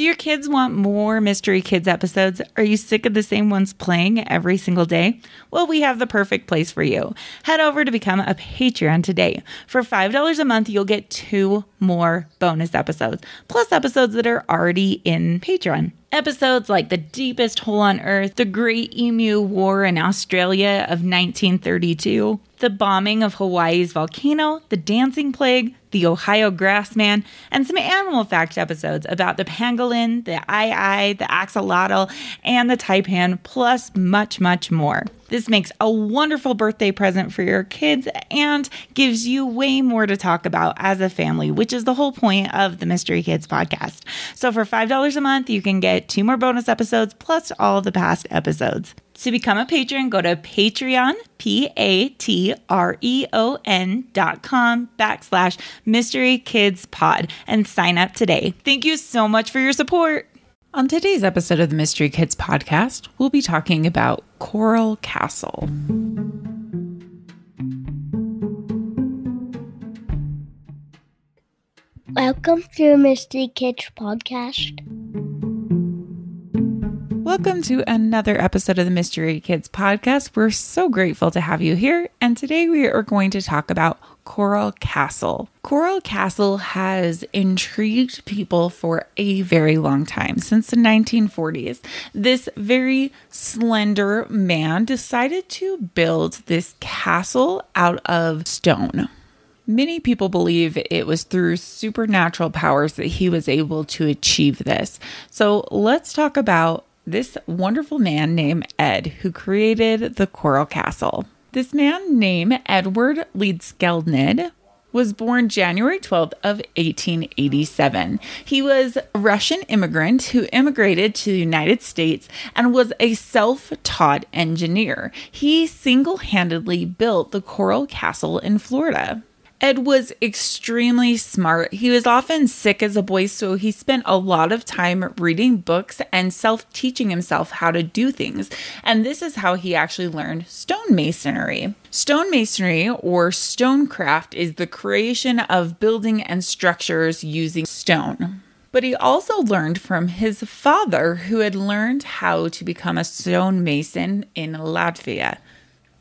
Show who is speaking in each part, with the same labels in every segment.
Speaker 1: Do your kids want more Mystery Kids episodes? Are you sick of the same ones playing every single day? Well, we have the perfect place for you. Head over to become a Patreon today. For $5 a month, you'll get two more bonus episodes, plus episodes that are already in Patreon. Episodes like The Deepest Hole on Earth, The Great Emu War in Australia of 1932, the bombing of Hawaii's volcano, the dancing plague, the Ohio grassman, and some animal fact episodes about the pangolin, the aye the axolotl, and the taipan, plus much, much more. This makes a wonderful birthday present for your kids and gives you way more to talk about as a family, which is the whole point of the Mystery Kids podcast. So for $5 a month, you can get two more bonus episodes plus all the past episodes. To become a patron, go to Patreon, P A T R E O N dot com backslash Mystery Kids Pod and sign up today. Thank you so much for your support. On today's episode of the Mystery Kids podcast, we'll be talking about Coral Castle.
Speaker 2: Welcome to Mystery Kids podcast.
Speaker 1: Welcome to another episode of the Mystery Kids podcast. We're so grateful to have you here. And today we are going to talk about Coral Castle. Coral Castle has intrigued people for a very long time, since the 1940s. This very slender man decided to build this castle out of stone. Many people believe it was through supernatural powers that he was able to achieve this. So let's talk about this wonderful man named Ed who created the Coral Castle. This man named Edward Leedskalnin was born January 12th of 1887. He was a Russian immigrant who immigrated to the United States and was a self-taught engineer. He single-handedly built the Coral Castle in Florida. Ed was extremely smart. He was often sick as a boy, so he spent a lot of time reading books and self teaching himself how to do things. And this is how he actually learned stonemasonry. Stonemasonry or stonecraft is the creation of building and structures using stone. But he also learned from his father, who had learned how to become a stonemason in Latvia.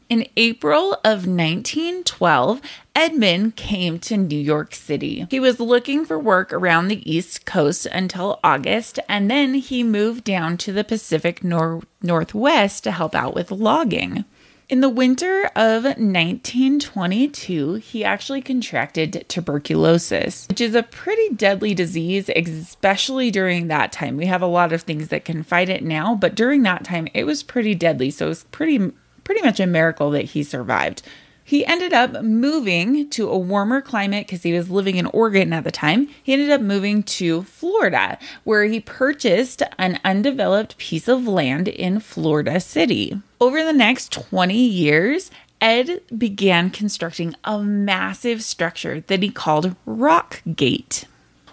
Speaker 1: In April of 1912, Edmund came to New York City. He was looking for work around the East Coast until August, and then he moved down to the Pacific nor- Northwest to help out with logging. In the winter of 1922, he actually contracted tuberculosis, which is a pretty deadly disease, especially during that time. We have a lot of things that can fight it now, but during that time, it was pretty deadly. So it was pretty pretty much a miracle that he survived. He ended up moving to a warmer climate because he was living in Oregon at the time. He ended up moving to Florida, where he purchased an undeveloped piece of land in Florida City. Over the next 20 years, Ed began constructing a massive structure that he called Rock Gate.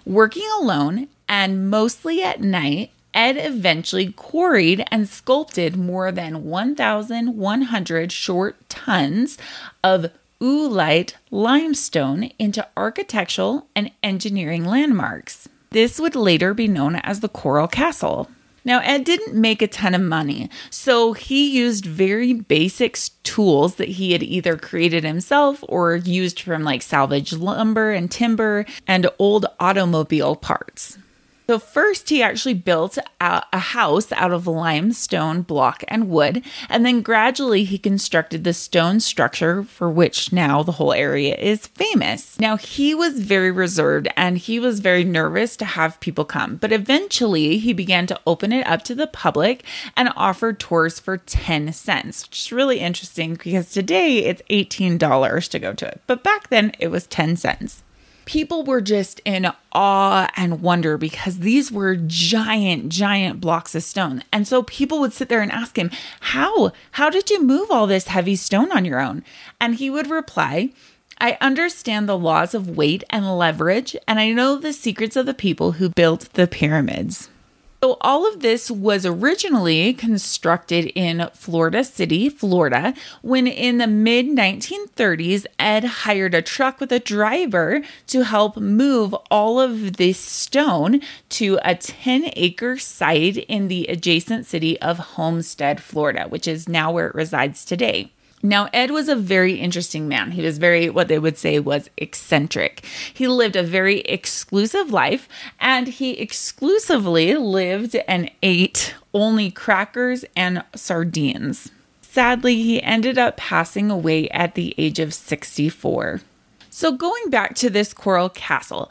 Speaker 1: Working alone and mostly at night, Ed eventually quarried and sculpted more than 1,100 short tons of oolite limestone into architectural and engineering landmarks. This would later be known as the Coral Castle. Now, Ed didn't make a ton of money, so he used very basic tools that he had either created himself or used from like salvaged lumber and timber and old automobile parts. So, first, he actually built a, house out of limestone block and wood, and then gradually he constructed the stone structure for which now the whole area is famous. Now, he was very reserved and he was very nervous to have people come, but eventually he began to open it up to the public and offered tours for 10 cents, which is really interesting because today it's $18 to go to it, but back then it was 10 cents people were just in awe and wonder because these were giant giant blocks of stone and so people would sit there and ask him how how did you move all this heavy stone on your own and he would reply I understand the laws of weight and leverage, and I know the secrets of the people who built the pyramids. So, all of this was originally constructed in Florida City, Florida, when in the mid 1930s, Ed hired a truck with a driver to help move all of this stone to a 10 acre site in the adjacent city of Homestead, Florida, which is now where it resides today. Now, Ed was a very interesting man. He was very, what they would say was eccentric. He lived a very exclusive life and he exclusively lived and ate only crackers and sardines. Sadly, he ended up passing away at the age of 64. So, going back to this coral castle,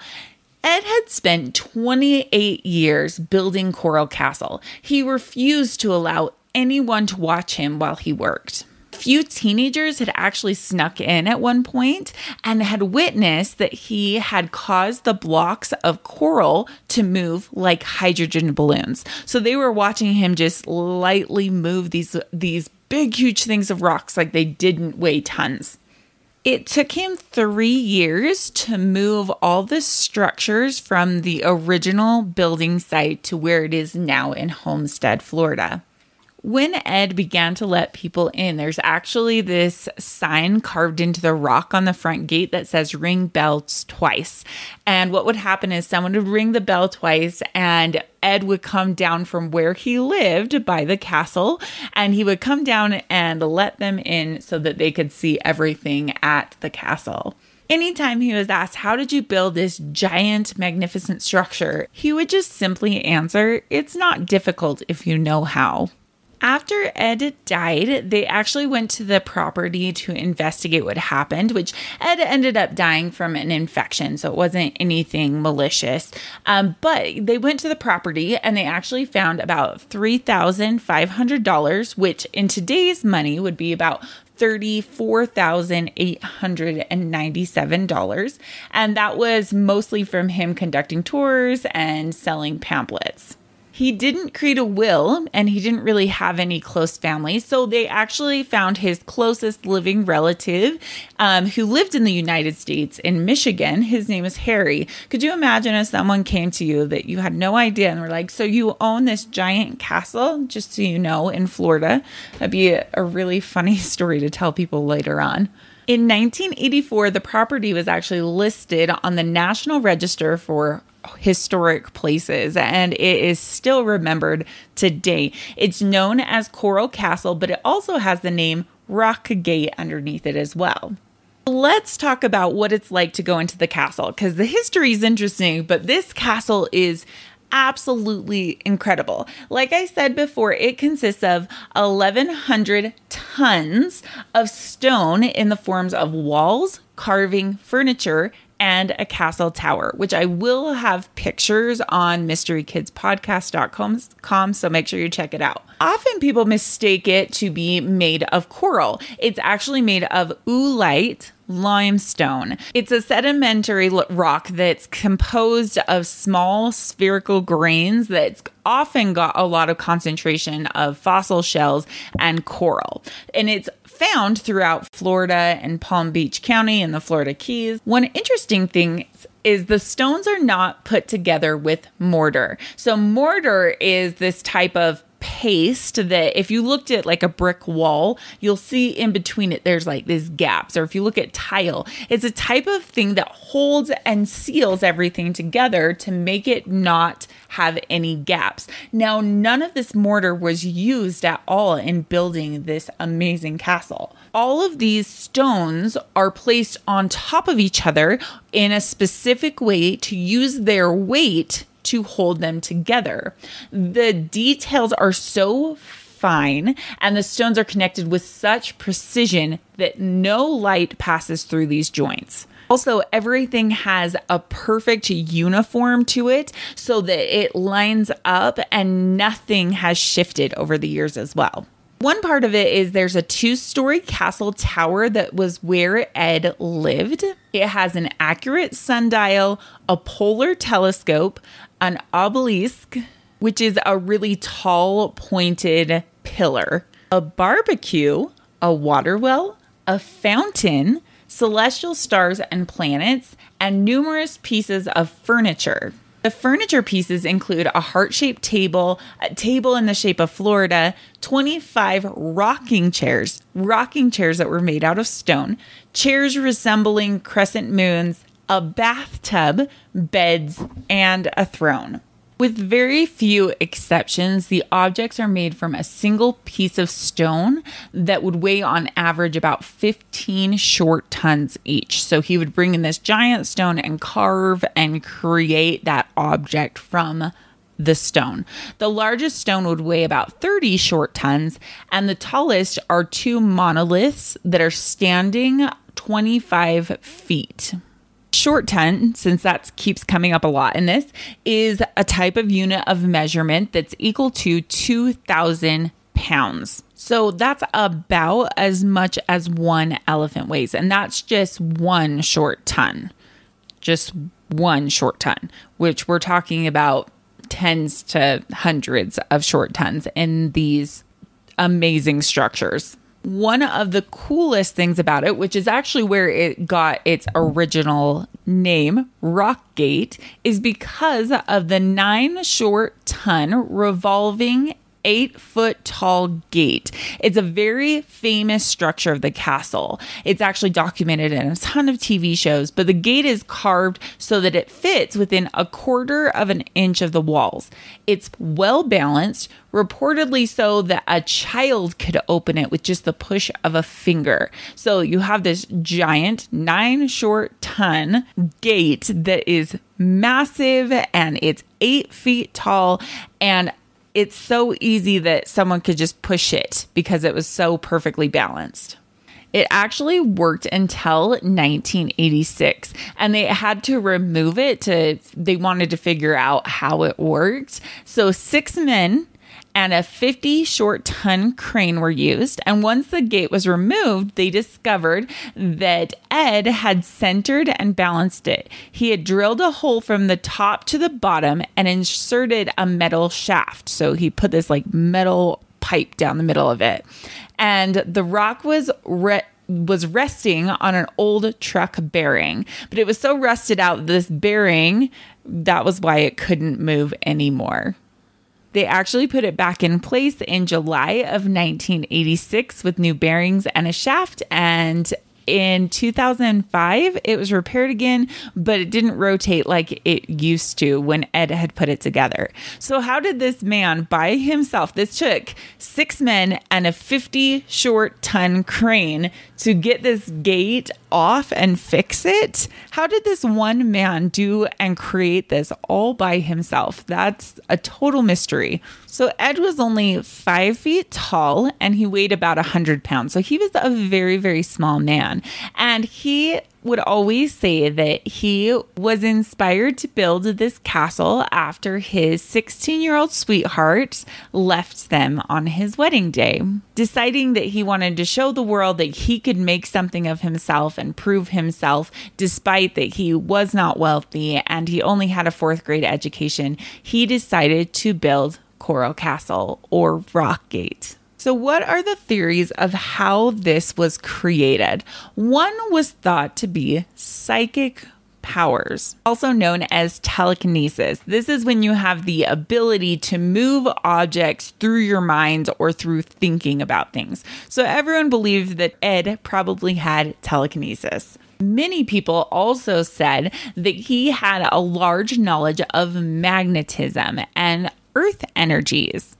Speaker 1: Ed had spent 28 years building Coral Castle. He refused to allow anyone to watch him while he worked few teenagers had actually snuck in at one point and had witnessed that he had caused the blocks of coral to move like hydrogen balloons. So they were watching him just lightly move these these big huge things of rocks like they didn't weigh tons. It took him three years to move all the structures from the original building site to where it is now in Homestead, Florida when Ed began to let people in, there's actually this sign carved into the rock on the front gate that says ring bells twice. And what would happen is someone would ring the bell twice and Ed would come down from where he lived by the castle and he would come down and let them in so that they could see everything at the castle. Anytime he was asked, How did you build this giant, magnificent structure? he would just simply answer, It's not difficult if you know how. After Ed died, they actually went to the property to investigate what happened, which Ed ended up dying from an infection, so it wasn't anything malicious. Um, but they went to the property and they actually found about $3,500, which in today's money would be about $34,897. And that was mostly from him conducting tours and selling pamphlets. He didn't create a will and he didn't really have any close family. So they actually found his closest living relative um, who lived in the United States in Michigan. His name is Harry. Could you imagine if someone came to you that you had no idea and were like, So you own this giant castle, just so you know, in Florida? That'd be a, a really funny story to tell people later on. In 1984, the property was actually listed on the National Register for historic places and it is still remembered today. It's known as Coral Castle, but it also has the name Rock Gate underneath it as well. Let's talk about what it's like to go into the castle because the history is interesting, but this castle is absolutely incredible. Like I said before, it consists of 1,100 tons of stone in the forms of walls, carving, furniture, and a castle tower, which I will have pictures on mysterykidspodcast.com. So make sure you check it out. Often people mistake it to be made of coral. It's actually made of oolite limestone. It's a sedimentary rock that's composed of small spherical grains that's often got a lot of concentration of fossil shells and coral. And it's found throughout Florida and Palm Beach County and the Florida Keys. One interesting thing is the stones are not put together with mortar. So mortar is this type of paste that if you looked at like a brick wall, you'll see in between it there's like these gaps. Or if you look at tile, it's a type of thing that holds and seals everything together to make it not have any gaps. Now, none of this mortar was used at all in building this amazing castle. All of these stones are placed on top of each other in a specific way to use their weight to hold them together. The details are so fine and the stones are connected with such precision that no light passes through these joints. Also, everything has a perfect uniform to it so that it lines up and nothing has shifted over the years as well. One part of it is there's a two story castle tower that was where Ed lived. It has an accurate sundial, a polar telescope, an obelisk, which is a really tall, pointed pillar, a barbecue, a water well, a fountain, celestial stars and planets, and numerous pieces of furniture. The furniture pieces include a heart shaped table, a table in the shape of Florida, 25 rocking chairs, rocking chairs that were made out of stone, chairs resembling crescent moons, a bathtub, beds, and a throne. With very few exceptions, the objects are made from a single piece of stone that would weigh on average about 15 short tons each. So he would bring in this giant stone and carve and create that object from the stone. The largest stone would weigh about 30 short tons, and the tallest are two monoliths that are standing 25 feet. Short ton, since that keeps coming up a lot in this, is a type of unit of measurement that's equal to 2,000 pounds. So that's about as much as one elephant weighs, and that's just one short ton. Just one short ton, which we're talking about tens to hundreds of short tons in these amazing structures one of the coolest things about it, which is actually where it got its original name, Rockgate, is because of the nine short ton revolving eight foot tall gate. It's a very famous structure of the castle. It's actually documented in a ton of TV shows, but the gate is carved so that it fits within a quarter of an inch of the walls. It's well balanced, reportedly so that a child could open it with just the push of a finger. So you have this giant nine short ton gate that is massive and it's eight feet tall and it's so easy that someone could just push it because it was so perfectly balanced. It actually worked until 1986 and they had to remove it to they wanted to figure out how it worked. So 6 men and a 50 short ton crane were used. And once the gate was removed, they discovered that Ed had centered and balanced it. He had drilled a hole from the top to the bottom and inserted a metal shaft. So he put this like metal pipe down the middle of it. And the rock was re- was resting on an old truck bearing, but it was so rusted out this bearing that was why it couldn't move anymore. They actually put it back in place in July of 1986 with new bearings and a shaft, and in 2005, it was repaired again, but it didn't rotate like it used to when Ed had put it together. So, how did this man by himself, this took six men and a 50 short ton crane to get this gate off and fix it? How did this one man do and create this all by himself? That's a total mystery. So Ed was only five feet tall and he weighed about 100 pounds. So he was a very, very small man. And he would always say that he was inspired to build this castle after his 16 year old sweetheart left them on his wedding day, deciding that he wanted to show the world that he could make something of himself and prove himself, despite that he was not wealthy and he only had a fourth grade education. He decided to build Coral Castle or Rockgate. So, what are the theories of how this was created? One was thought to be psychic powers, also known as telekinesis. This is when you have the ability to move objects through your mind or through thinking about things. So, everyone believed that Ed probably had telekinesis. Many people also said that he had a large knowledge of magnetism and earth energies.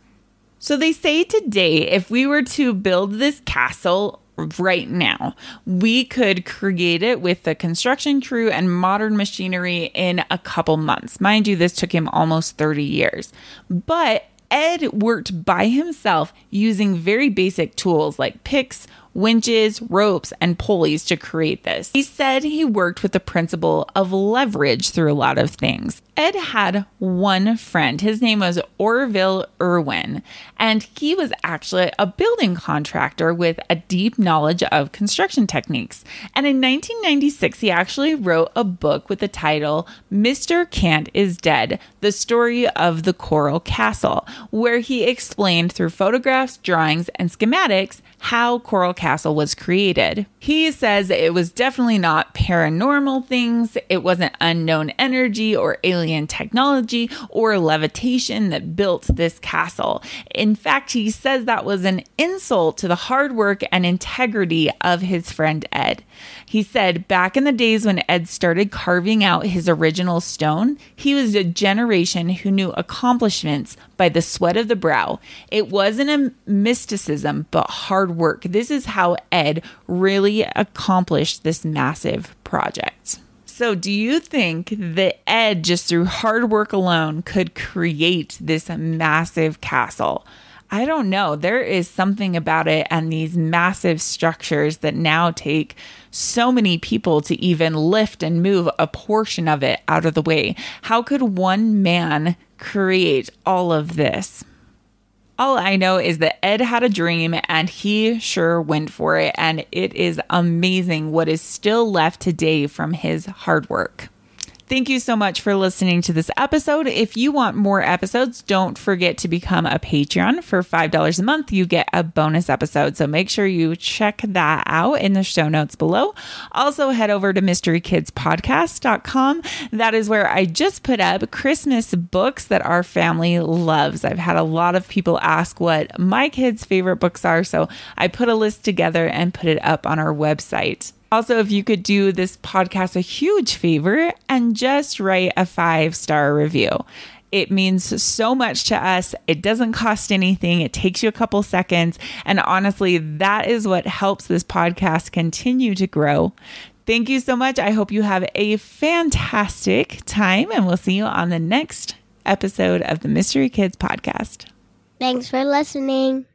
Speaker 1: So they say today, if we were to build this castle right now, we could create it with the construction crew and modern machinery in a couple months. Mind you, this took him almost 30 years. But Ed worked by himself using very basic tools like picks, winches, ropes, and pulleys to create this. He said he worked with the principle of leverage through a lot of things. Ed had one friend. His name was Orval Irwin, and he was actually a building contractor with a deep knowledge of construction techniques. And in 1996, he actually wrote a book with the title Mr. Cant is Dead The Story of the Coral Castle, where he explained through photographs, drawings, and schematics how Coral Castle Castle was created. He says it was definitely not paranormal things, it wasn't unknown energy or alien technology or levitation that built this castle. In fact, he says that was an insult to the hard work and integrity of his friend Ed. He said back in the days when Ed started carving out his original stone, he was a generation who knew accomplishments by the sweat of the brow. It wasn't a mysticism, but hard work. This is how Ed really accomplished this massive project. So, do you think that Ed, just through hard work alone, could create this massive castle? I don't know. There is something about it and these massive structures that now take so many people to even lift and move a portion of it out of the way. How could one man create all of this? All I know is that Ed had a dream and he sure went for it. And it is amazing what is still left today from his hard work. Thank you so much for listening to this episode. If you want more episodes, don't forget to become a Patreon. For $5 a month, you get a bonus episode. So make sure you check that out in the show notes below. Also, head over to mysterykidspodcast.com. That is where I just put up Christmas books that our family loves. I've had a lot of people ask what my kids' favorite books are. So I put a list together and put it up on our website. Also, if you could do this podcast a huge favor and just write a five star review. It means so much to us. It doesn't cost anything. It takes you a couple seconds. And honestly, that is what helps this podcast continue to grow. Thank you so much. I hope you have a fantastic time, and we'll see you on the next episode of the Mystery Kids podcast.
Speaker 2: Thanks for listening.